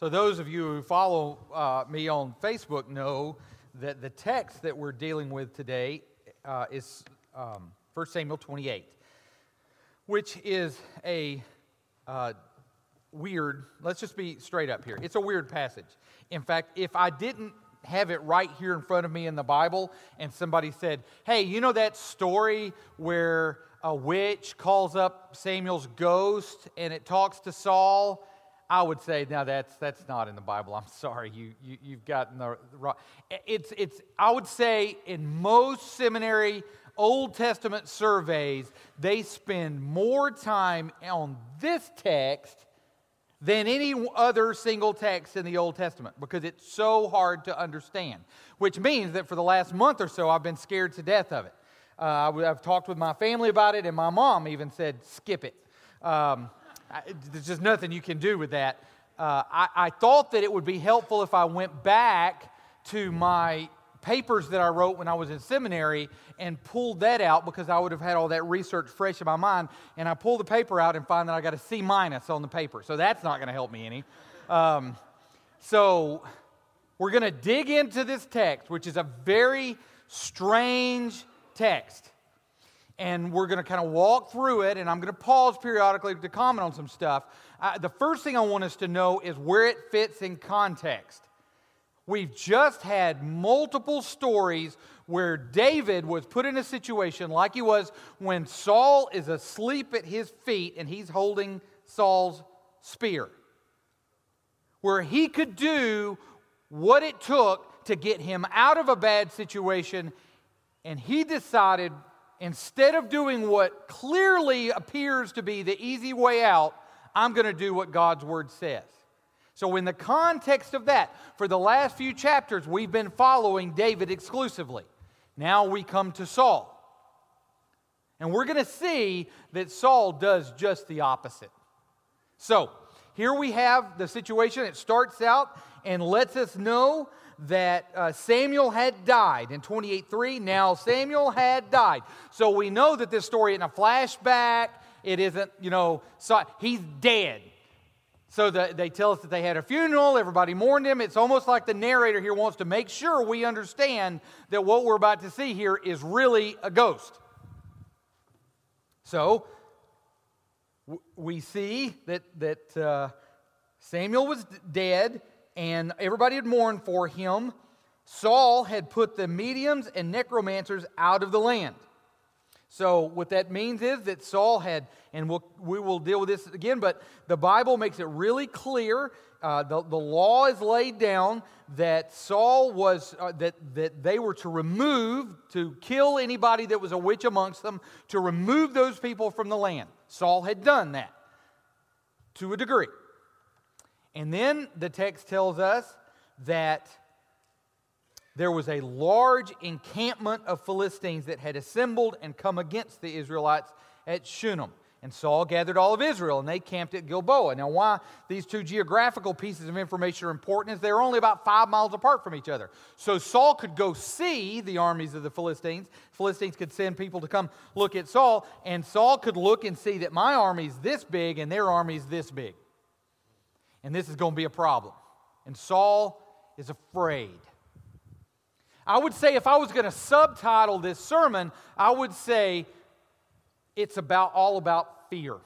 So, those of you who follow uh, me on Facebook know that the text that we're dealing with today uh, is um, 1 Samuel 28, which is a uh, weird, let's just be straight up here. It's a weird passage. In fact, if I didn't have it right here in front of me in the Bible and somebody said, hey, you know that story where a witch calls up Samuel's ghost and it talks to Saul? I would say, now that's, that's not in the Bible. I'm sorry, you, you, you've gotten the wrong. It's, it's, I would say in most seminary Old Testament surveys, they spend more time on this text than any other single text in the Old Testament because it's so hard to understand. Which means that for the last month or so, I've been scared to death of it. Uh, I've talked with my family about it, and my mom even said, skip it. Um, there's just nothing you can do with that. Uh, I, I thought that it would be helpful if I went back to my papers that I wrote when I was in seminary and pulled that out because I would have had all that research fresh in my mind. And I pull the paper out and find that I got a C minus on the paper. So that's not going to help me any. Um, so we're going to dig into this text, which is a very strange text and we're going to kind of walk through it, and I'm going to pause periodically to comment on some stuff. The first thing I want us to know is where it fits in context. We've just had multiple stories where David was put in a situation like he was when Saul is asleep at his feet and he's holding Saul's spear, where he could do what it took to get him out of a bad situation, and he decided instead of doing what clearly appears to be the easy way out, I'm going to do what God's word says. So, in the context of that, for the last few chapters, we've been following David exclusively. Now we come to Saul. And we're going to see that Saul does just the opposite. So, here we have the situation. It starts out and lets us know that uh, Samuel had died in 28:3. Now Samuel had died. So we know that this story isn't a flashback. It isn't, you know, so he's dead. So the, they tell us that they had a funeral, everybody mourned him. It's almost like the narrator here wants to make sure we understand that what we're about to see here is really a ghost. So we see that, that uh, Samuel was dead and everybody had mourned for him. Saul had put the mediums and necromancers out of the land. So, what that means is that Saul had, and we'll, we will deal with this again, but the Bible makes it really clear. Uh, the, the law is laid down that Saul was, uh, that, that they were to remove, to kill anybody that was a witch amongst them, to remove those people from the land. Saul had done that to a degree. And then the text tells us that there was a large encampment of Philistines that had assembled and come against the Israelites at Shunem. And Saul gathered all of Israel, and they camped at Gilboa. Now, why these two geographical pieces of information are important is they're only about five miles apart from each other. So Saul could go see the armies of the Philistines. Philistines could send people to come look at Saul, and Saul could look and see that my army's this big and their army's this big and this is going to be a problem. And Saul is afraid. I would say if I was going to subtitle this sermon, I would say it's about all about fear.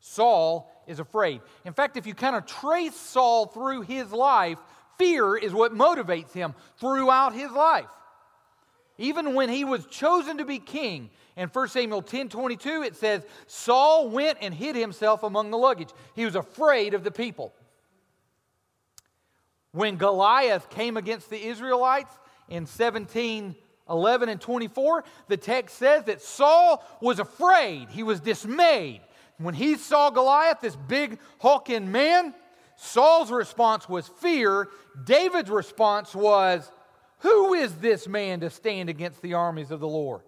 Saul is afraid. In fact, if you kind of trace Saul through his life, fear is what motivates him throughout his life. Even when he was chosen to be king, in 1 Samuel 10 22, it says, Saul went and hid himself among the luggage. He was afraid of the people. When Goliath came against the Israelites in 17 11 and 24, the text says that Saul was afraid. He was dismayed. When he saw Goliath, this big hulking man, Saul's response was fear. David's response was, Who is this man to stand against the armies of the Lord?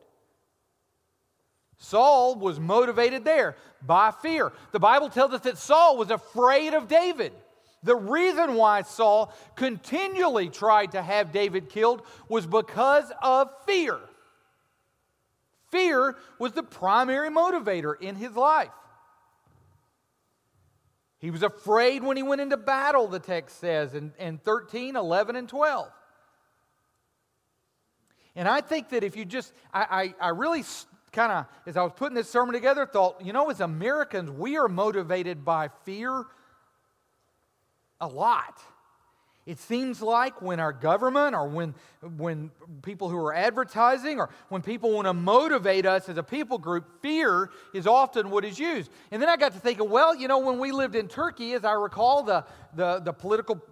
Saul was motivated there by fear. The Bible tells us that Saul was afraid of David. The reason why Saul continually tried to have David killed was because of fear. Fear was the primary motivator in his life. He was afraid when he went into battle, the text says in, in 13, 11, and 12. And I think that if you just, I, I, I really kind of, as I was putting this sermon together, thought, you know, as Americans, we are motivated by fear a lot. It seems like when our government or when, when people who are advertising or when people want to motivate us as a people group, fear is often what is used. And then I got to thinking, well, you know, when we lived in Turkey, as I recall, the, the, the political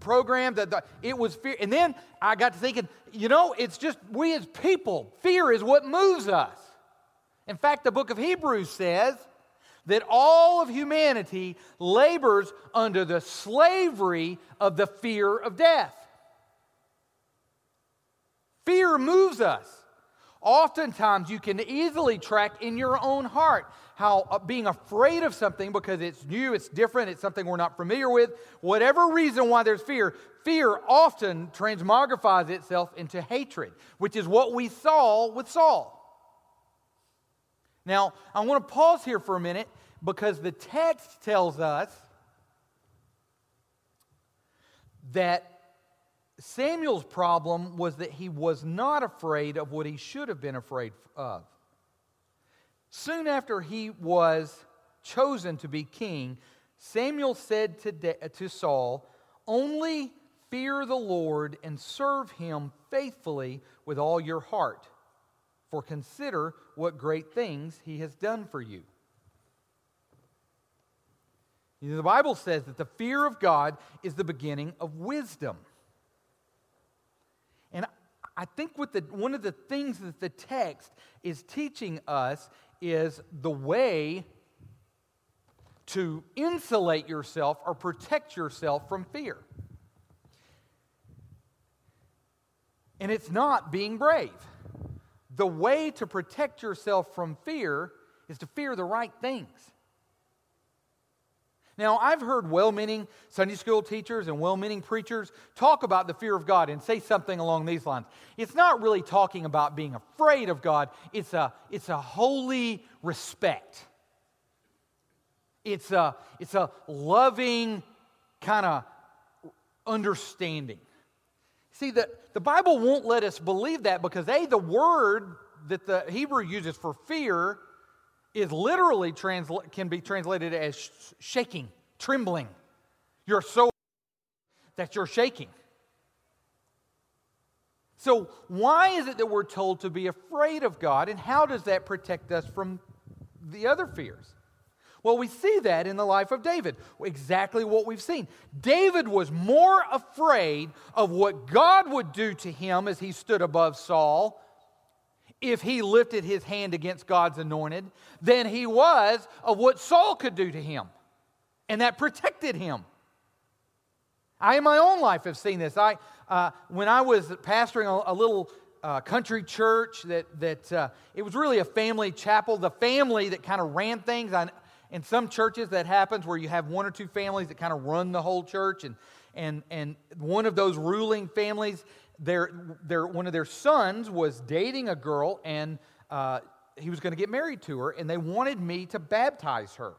program that the, it was fear. And then I got to thinking, you know, it's just we as people, fear is what moves us. In fact, the book of Hebrews says, that all of humanity labors under the slavery of the fear of death. Fear moves us. Oftentimes, you can easily track in your own heart how uh, being afraid of something because it's new, it's different, it's something we're not familiar with, whatever reason why there's fear, fear often transmogrifies itself into hatred, which is what we saw with Saul. Now, I want to pause here for a minute because the text tells us that Samuel's problem was that he was not afraid of what he should have been afraid of. Soon after he was chosen to be king, Samuel said to, De- to Saul, Only fear the Lord and serve him faithfully with all your heart for consider what great things he has done for you. you know, the Bible says that the fear of God is the beginning of wisdom. And I think what the, one of the things that the text is teaching us is the way to insulate yourself or protect yourself from fear. And it's not being brave. The way to protect yourself from fear is to fear the right things. Now, I've heard well meaning Sunday school teachers and well meaning preachers talk about the fear of God and say something along these lines. It's not really talking about being afraid of God, it's a, it's a holy respect. It's a, it's a loving kind of understanding. See, the, the Bible won't let us believe that because, A, the word that the Hebrew uses for fear is literally transla- can be translated as shaking, trembling. You're so that you're shaking. So, why is it that we're told to be afraid of God, and how does that protect us from the other fears? Well, we see that in the life of David. Exactly what we've seen. David was more afraid of what God would do to him as he stood above Saul if he lifted his hand against God's anointed than he was of what Saul could do to him. And that protected him. I, in my own life, have seen this. I, uh, when I was pastoring a, a little uh, country church that, that uh, it was really a family chapel. The family that kind of ran things. I, in some churches, that happens where you have one or two families that kind of run the whole church, and, and, and one of those ruling families, their, their, one of their sons was dating a girl, and uh, he was going to get married to her, and they wanted me to baptize her.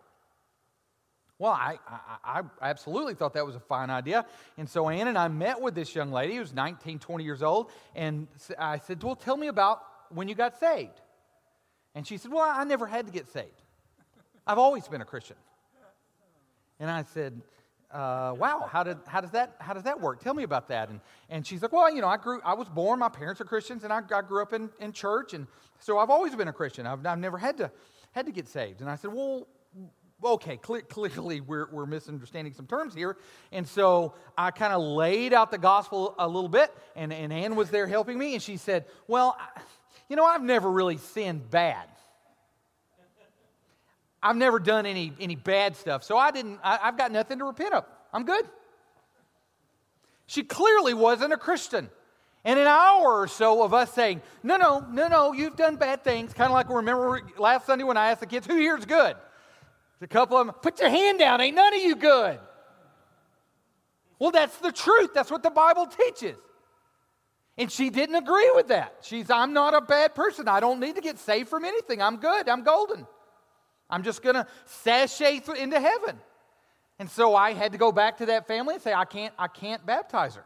Well, I, I, I, absolutely thought that was a fine idea. And so Ann and I met with this young lady who was 19, 20 years old. And I said, Well, tell me about when you got saved. And she said, Well, I never had to get saved. I've always been a Christian. And I said, uh, wow, how, did, how, does that, how does that work? Tell me about that. And, and she's like, well, you know, I, grew, I was born, my parents are Christians, and I, I grew up in, in church, and so I've always been a Christian. I've, I've never had to, had to get saved. And I said, well, okay, clearly we're, we're misunderstanding some terms here. And so I kind of laid out the gospel a little bit, and, and Ann was there helping me, and she said, well, you know, I've never really sinned bad. I've never done any, any bad stuff, so I didn't, I, I've got nothing to repent of. I'm good. She clearly wasn't a Christian. And an hour or so of us saying, no, no, no, no, you've done bad things. Kind of like remember last Sunday when I asked the kids, who here's good? A couple of them, put your hand down, ain't none of you good. Well, that's the truth. That's what the Bible teaches. And she didn't agree with that. She's, I'm not a bad person. I don't need to get saved from anything. I'm good. I'm golden. I'm just going to sashay into heaven. And so I had to go back to that family and say, I can't, I can't baptize her.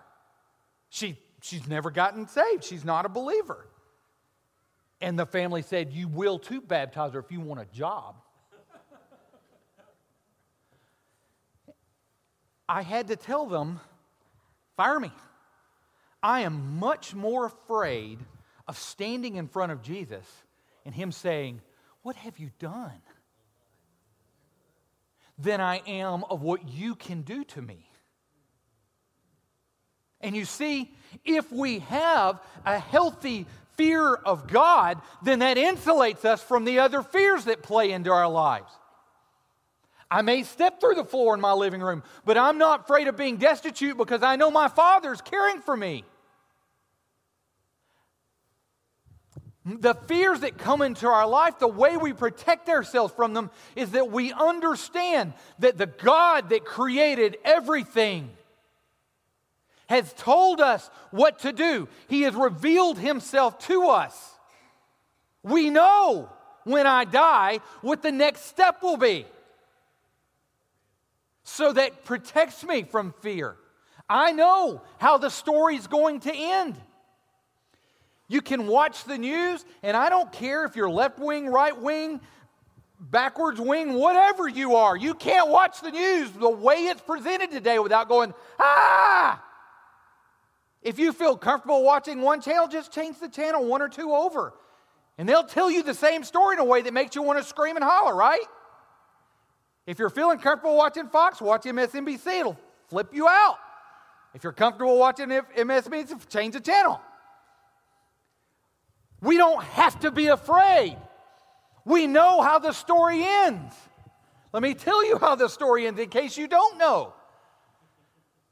She, she's never gotten saved. She's not a believer. And the family said, You will too baptize her if you want a job. I had to tell them, Fire me. I am much more afraid of standing in front of Jesus and Him saying, What have you done? Than I am of what you can do to me. And you see, if we have a healthy fear of God, then that insulates us from the other fears that play into our lives. I may step through the floor in my living room, but I'm not afraid of being destitute because I know my Father's caring for me. The fears that come into our life, the way we protect ourselves from them is that we understand that the God that created everything has told us what to do. He has revealed himself to us. We know when I die what the next step will be. So that protects me from fear. I know how the story's going to end. You can watch the news, and I don't care if you're left wing, right wing, backwards wing, whatever you are. You can't watch the news the way it's presented today without going, ah! If you feel comfortable watching one channel, just change the channel one or two over. And they'll tell you the same story in a way that makes you want to scream and holler, right? If you're feeling comfortable watching Fox, watch MSNBC. It'll flip you out. If you're comfortable watching MSNBC, change the channel. We don't have to be afraid. We know how the story ends. Let me tell you how the story ends in case you don't know.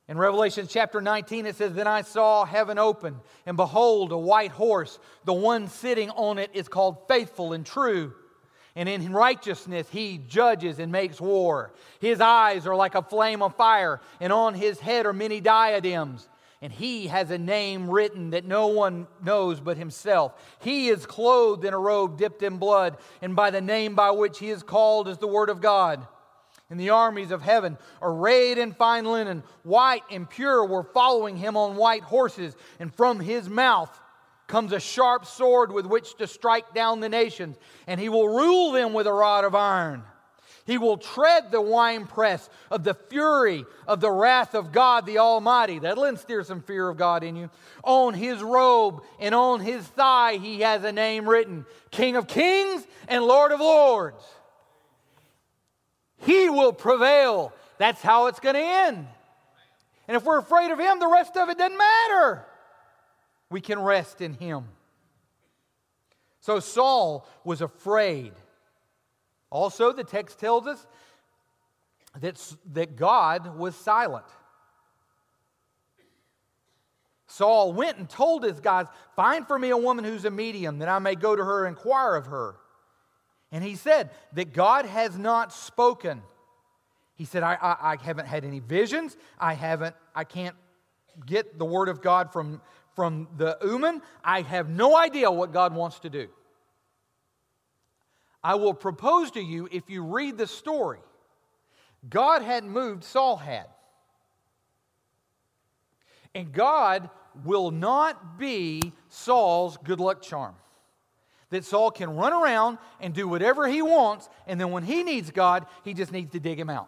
In Revelation chapter 19, it says, Then I saw heaven open, and behold, a white horse. The one sitting on it is called Faithful and True. And in righteousness he judges and makes war. His eyes are like a flame of fire, and on his head are many diadems and he has a name written that no one knows but himself. He is clothed in a robe dipped in blood, and by the name by which he is called is the Word of God. And the armies of heaven, arrayed in fine linen, white and pure, were following him on white horses, and from his mouth comes a sharp sword with which to strike down the nations, and he will rule them with a rod of iron. He will tread the winepress of the fury of the wrath of God the Almighty. That'll instill some fear of God in you. On his robe and on his thigh, he has a name written King of Kings and Lord of Lords. He will prevail. That's how it's going to end. And if we're afraid of him, the rest of it doesn't matter. We can rest in him. So Saul was afraid also, the text tells us that, that God was silent. Saul went and told his guys, Find for me a woman who's a medium, that I may go to her and inquire of her. And he said that God has not spoken. He said, I, I, I, haven't had any visions. I haven't, I can't get the word of God from, from the Urim. I have no idea what God wants to do. I will propose to you if you read the story. God hadn't moved, Saul had. And God will not be Saul's good luck charm. That Saul can run around and do whatever he wants, and then when he needs God, he just needs to dig him out.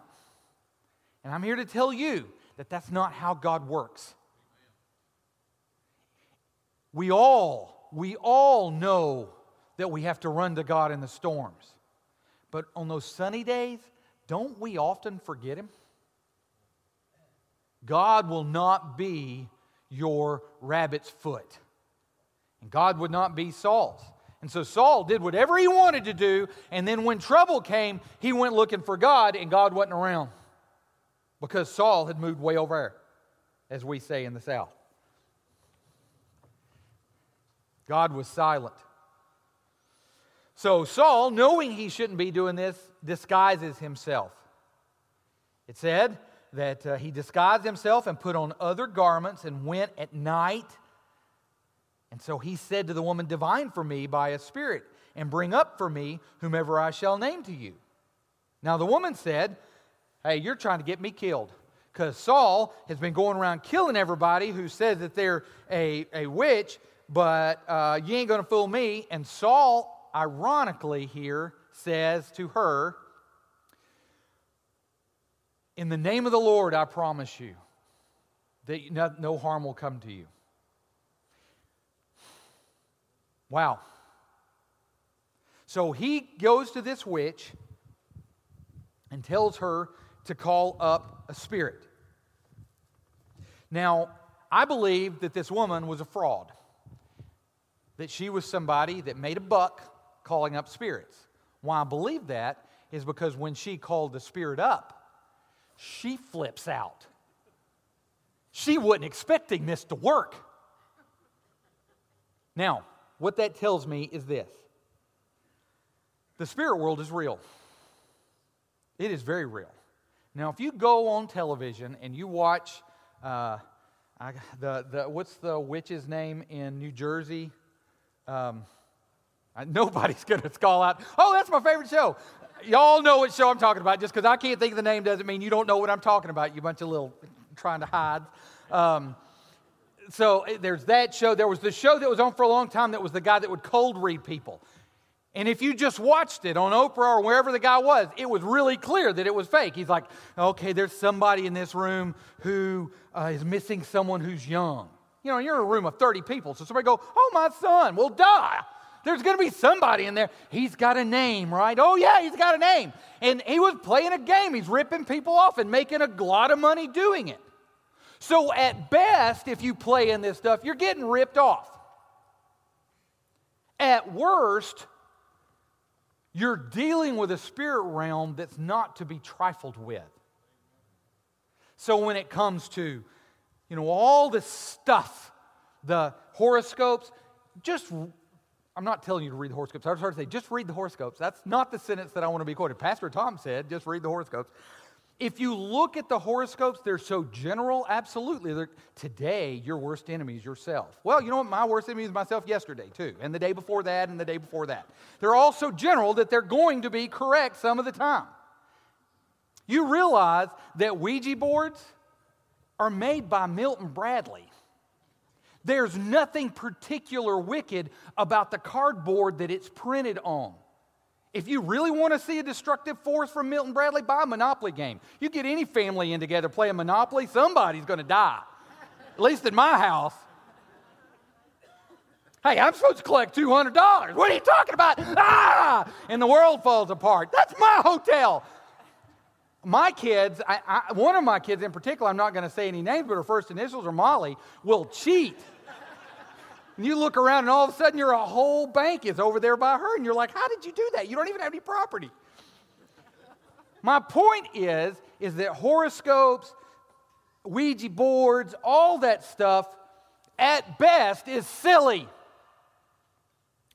And I'm here to tell you that that's not how God works. We all, we all know that we have to run to God in the storms. But on those sunny days, don't we often forget Him? God will not be your rabbit's foot. And God would not be Saul's. And so Saul did whatever he wanted to do, and then when trouble came, he went looking for God, and God wasn't around because Saul had moved way over there, as we say in the South. God was silent. So Saul, knowing he shouldn't be doing this, disguises himself. It said that uh, he disguised himself and put on other garments and went at night. And so he said to the woman, Divine for me by a spirit, and bring up for me whomever I shall name to you. Now the woman said, Hey, you're trying to get me killed. Because Saul has been going around killing everybody who says that they're a, a witch, but uh, you ain't going to fool me. And Saul, ironically, here says to her, In the name of the Lord, I promise you that no, harm will come to you. Wow. So he goes to this witch and tells her to call up a spirit. Now, I believe that this woman was a fraud, that she was somebody that made a buck calling up spirits. Why I believe that is because when she called the spirit up, she flips out. She wasn't expecting this to work. Now, what that tells me is this the spirit world is real, it is very real. Now, if you go on television and you watch uh, I, the, the, what's the witch's name in New Jersey? Um, nobody's going to call out, oh, that's my favorite show. Y'all know what show I'm talking about. Just because I can't think of the name doesn't mean you don't know what I'm talking about, you bunch of little trying to hide. Um, so eh, there's that show. There was the show that was on for a long time that was the guy that would cold read people. And if you just watched it on Oprah or wherever the guy was, it was really clear that it was fake. He's like, okay, there's somebody in this room who uh, is missing someone who's young. You know, you're in a room of 30 people, so somebody go, oh, my son, well, duh. There's going to be somebody in there. He's got a name, right? Oh, yeah, he's got a name. And he was playing a game. He's ripping people off and making a lot of money doing it. So, at best, if you play in this stuff, you're getting ripped off. At worst, you're dealing with a spirit realm that's not to be trifled with. So when it comes to, you know, all this stuff, the horoscopes, just I'm not telling you to read the horoscopes. I was hard to say, just read the horoscopes. That's not the sentence that I want to be quoted. Pastor Tom said, just read the horoscopes. If you look at the horoscopes, they're so general, absolutely. Today, your worst enemy is yourself. Well, you know what? My worst enemy is myself yesterday, too, and the day before that, and the day before that. They're all so general that they're going to be correct some of the time. You realize that Ouija boards are made by Milton Bradley. There's nothing particular wicked about the cardboard that it's printed on. If you really want to see a destructive force from Milton Bradley, buy a Monopoly game. You get any family in together play a Monopoly, somebody's going to die. At least in my house. Hey, I'm supposed to collect $200. What are you talking about? Ah! And the world falls apart. That's my hotel. My kids, I, I, one of my kids in particular, I'm not going to say any names, but her first initials are Molly, will cheat. And you look around and all of a sudden your whole bank is over there by her. And you're like, how did you do that? You don't even have any property. My point is, is that horoscopes, Ouija boards, all that stuff, at best, is silly.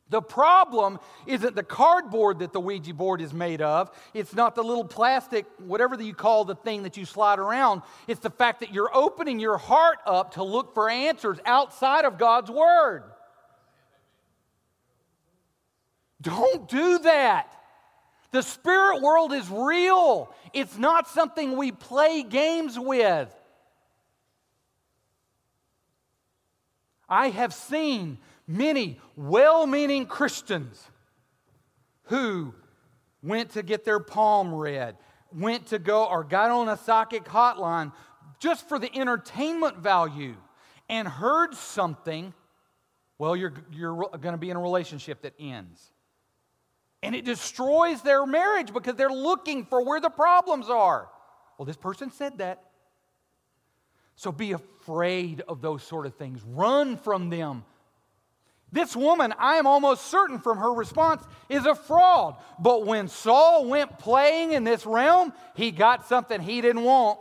The problem isn't the cardboard that the Ouija board is made of. It's not the little plastic, whatever you call the thing that you slide around. It's the fact that you're opening your heart up to look for answers outside of God's Word. Don't do that. The spirit world is real, it's not something we play games with. I have seen many well meaning Christians who went to get their palm read, went to go or got on a psychic hotline just for the entertainment value and heard something. Well, you're, you're going to be in a relationship that ends. And it destroys their marriage because they're looking for where the problems are. Well, this person said that. So be afraid of those sort of things. Run from them. This woman, I am almost certain from her response, is a fraud. But when Saul went playing in this realm, he got something he didn't want.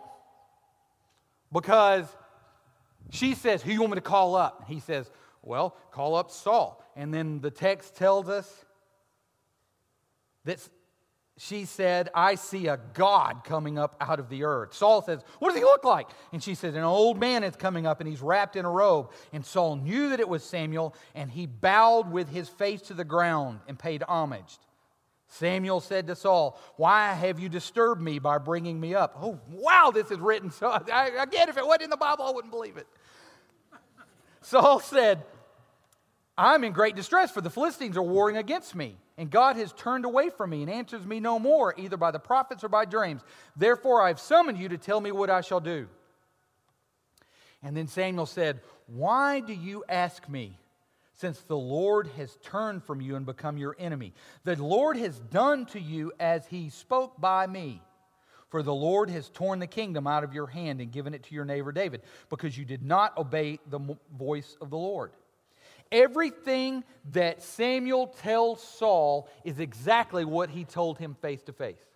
Because she says, Who you want me to call up? He says, Well, call up Saul. And then the text tells us that she said, I see a God coming up out of the earth. Saul says, What does he look like? And she says, An old man is coming up and he's wrapped in a robe. And Saul knew that it was Samuel and he bowed with his face to the ground and paid homage. Samuel said to Saul, Why have you disturbed me by bringing me up? Oh, wow, this is written. So, I, again, if it wasn't in the Bible, I wouldn't believe it. Saul said, I'm in great distress, for the Philistines are warring against me, and God has turned away from me and answers me no more, either by the prophets or by dreams. Therefore, I have summoned you to tell me what I shall do. And then Samuel said, Why do you ask me? since the Lord has turned from you and become your enemy. The Lord has done to you as he spoke by me. For the Lord has torn the kingdom out of your hand and given it to your neighbor David, because you did not obey the voice of the Lord. Everything that Samuel tells Saul is exactly what he told him face to face.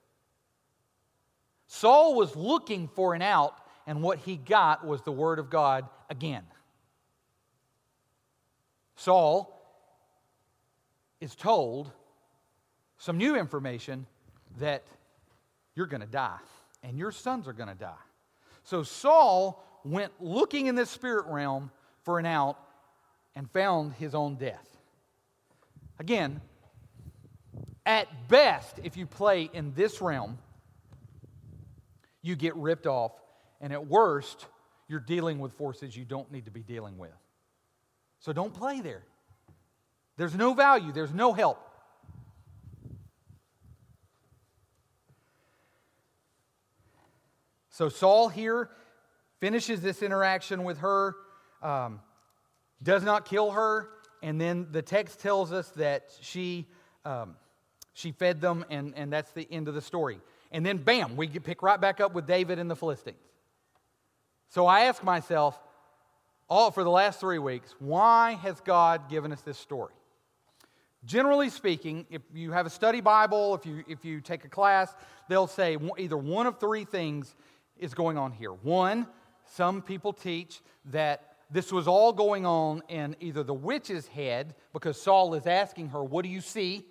Saul was looking for an out, and what he got was the word of God again. Saul is told some new information that you're going to die and your sons are going to die. So Saul went looking in this spirit realm for an out and found his own death. Again, at best, if you play in this realm, you get ripped off, and at worst, you're dealing with forces you don't need to be dealing with. So don't play there. There's no value, there's no help. So Saul here finishes this interaction with her, um, does not kill her, and then the text tells us that she, um, she fed them, and, and that's the end of the story. And then, bam, we pick right back up with David and the Philistines. So I ask myself, all for the last three weeks, why has God given us this story? Generally speaking, if you have a study Bible, if you, if you take a class, they'll say either one of three things is going on here. One, some people teach that this was all going on in either the witch's head, because Saul is asking her, What do you see?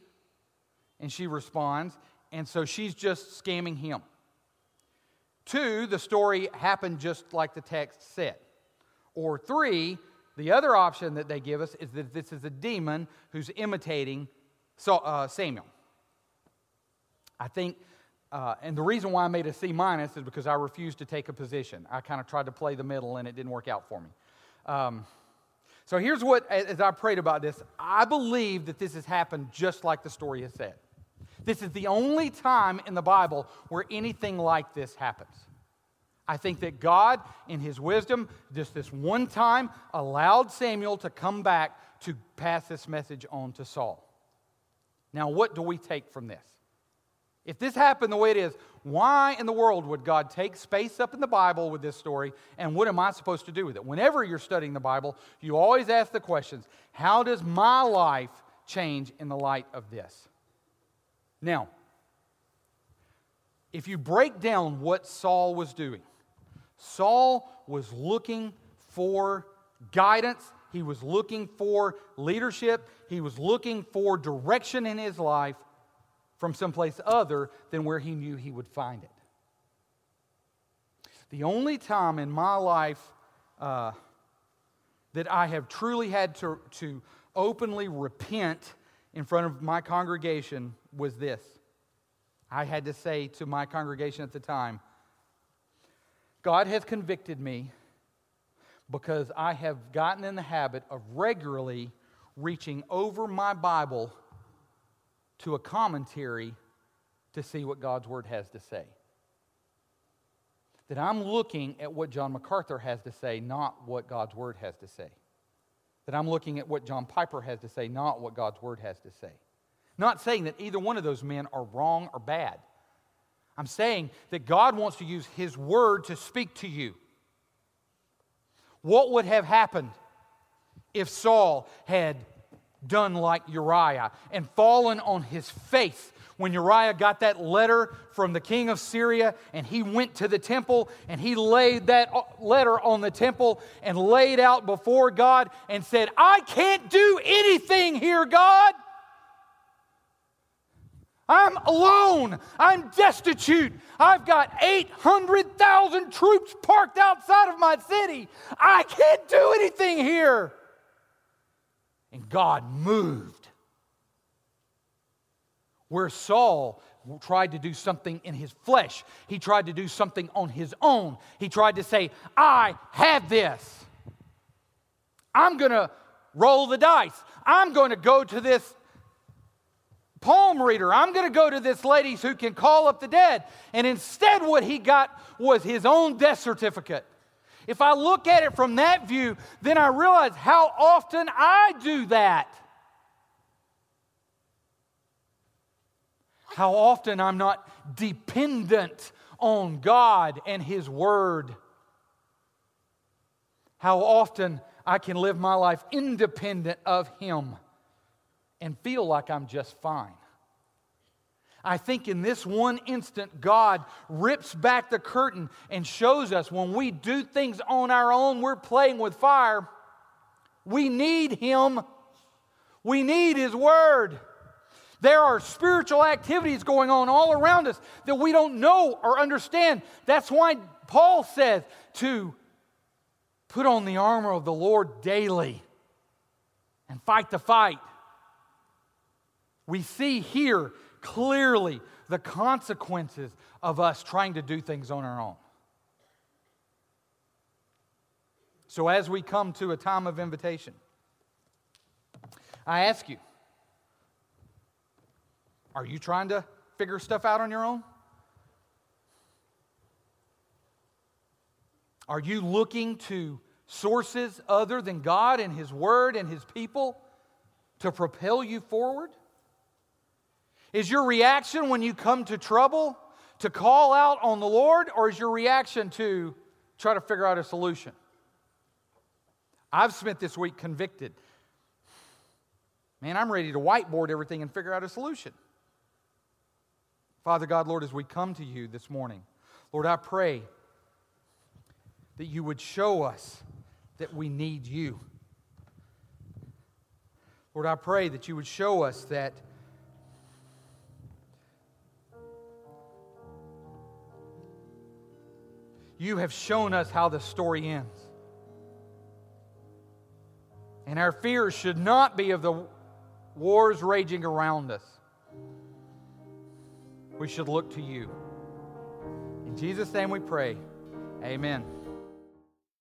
And she responds, and so she's just scamming him. Two, the story happened just like the text said. Or three, the other option that they give us is that this is a demon who's imitating uh, Samuel. I think, uh, and the reason why I made a C minus is because I refused to take a position. I kind of tried to play the middle and it didn't work out for me. Um, so here's what, as I prayed about this, I believe that this has happened just like the story has said. This is the only time in the Bible where anything like this happens. I think that God, in his wisdom, just this one time, allowed Samuel to come back to pass this message on to Saul. Now, what do we take from this? If this happened the way it is, why in the world would God take space up in the Bible with this story, and what am I supposed to do with it? Whenever you're studying the Bible, you always ask the questions how does my life change in the light of this? Now, if you break down what Saul was doing, Saul was looking for guidance, he was looking for leadership, he was looking for direction in his life from someplace other than where he knew he would find it. The only time in my life uh, that I have truly had to, to openly repent in front of my congregation was this. I had to say to my congregation at the time, God has convicted me because I have gotten in the habit of regularly reaching over my Bible to a commentary to see what God's Word has to say. That I'm looking at what John MacArthur has to say, not what God's Word has to say. That I'm looking at what John Piper has to say, not what God's Word has to say. Not saying that either one of those men are wrong or bad. I'm saying that God wants to use His word to speak to you. What would have happened if Saul had done like Uriah and fallen on his face when Uriah got that letter from the king of Syria and he went to the temple and he laid that uh, letter on the temple and laid out before God and said, I can't do anything here, God. I'm alone. I'm destitute. I've got 800,000 troops parked outside of my city. I can't do anything here. And God moved. Where Saul tried to do something in his flesh, he tried to do something on his own. He tried to say, I have this. I'm going to roll the dice. I'm going to go to this palm reader. I'm going to go to this lady who can call up the dead. And instead, what he got was his own death certificate. If I look at it from that view, then I realize how often I do that. How often I'm not dependent on God and His Word. How often I can live my life independent of Him and feel like I'm just fine. I think in this one instant, God rips back the curtain and shows us when we do things on our own, we're playing with fire. We need Him, we need His Word. There are spiritual activities going on all around us that we don't know or understand. That's why Paul says to put on the armor of the Lord daily and fight the fight. We see here clearly the consequences of us trying to do things on our own. So, as we come to a time of invitation, I ask you are you trying to figure stuff out on your own? Are you looking to sources other than God and His Word and His people to propel you forward? Is your reaction when you come to trouble to call out on the Lord, or is your reaction to try to figure out a solution? I've spent this week convicted. Man, I'm ready to whiteboard everything and figure out a solution. Father God, Lord, as we come to you this morning, Lord, I pray that you would show us that we need you. Lord, I pray that you would show us that you have shown us how the story ends. And our fears should not be of the wars raging around us. We should look to you. In Jesus' name we pray. Amen.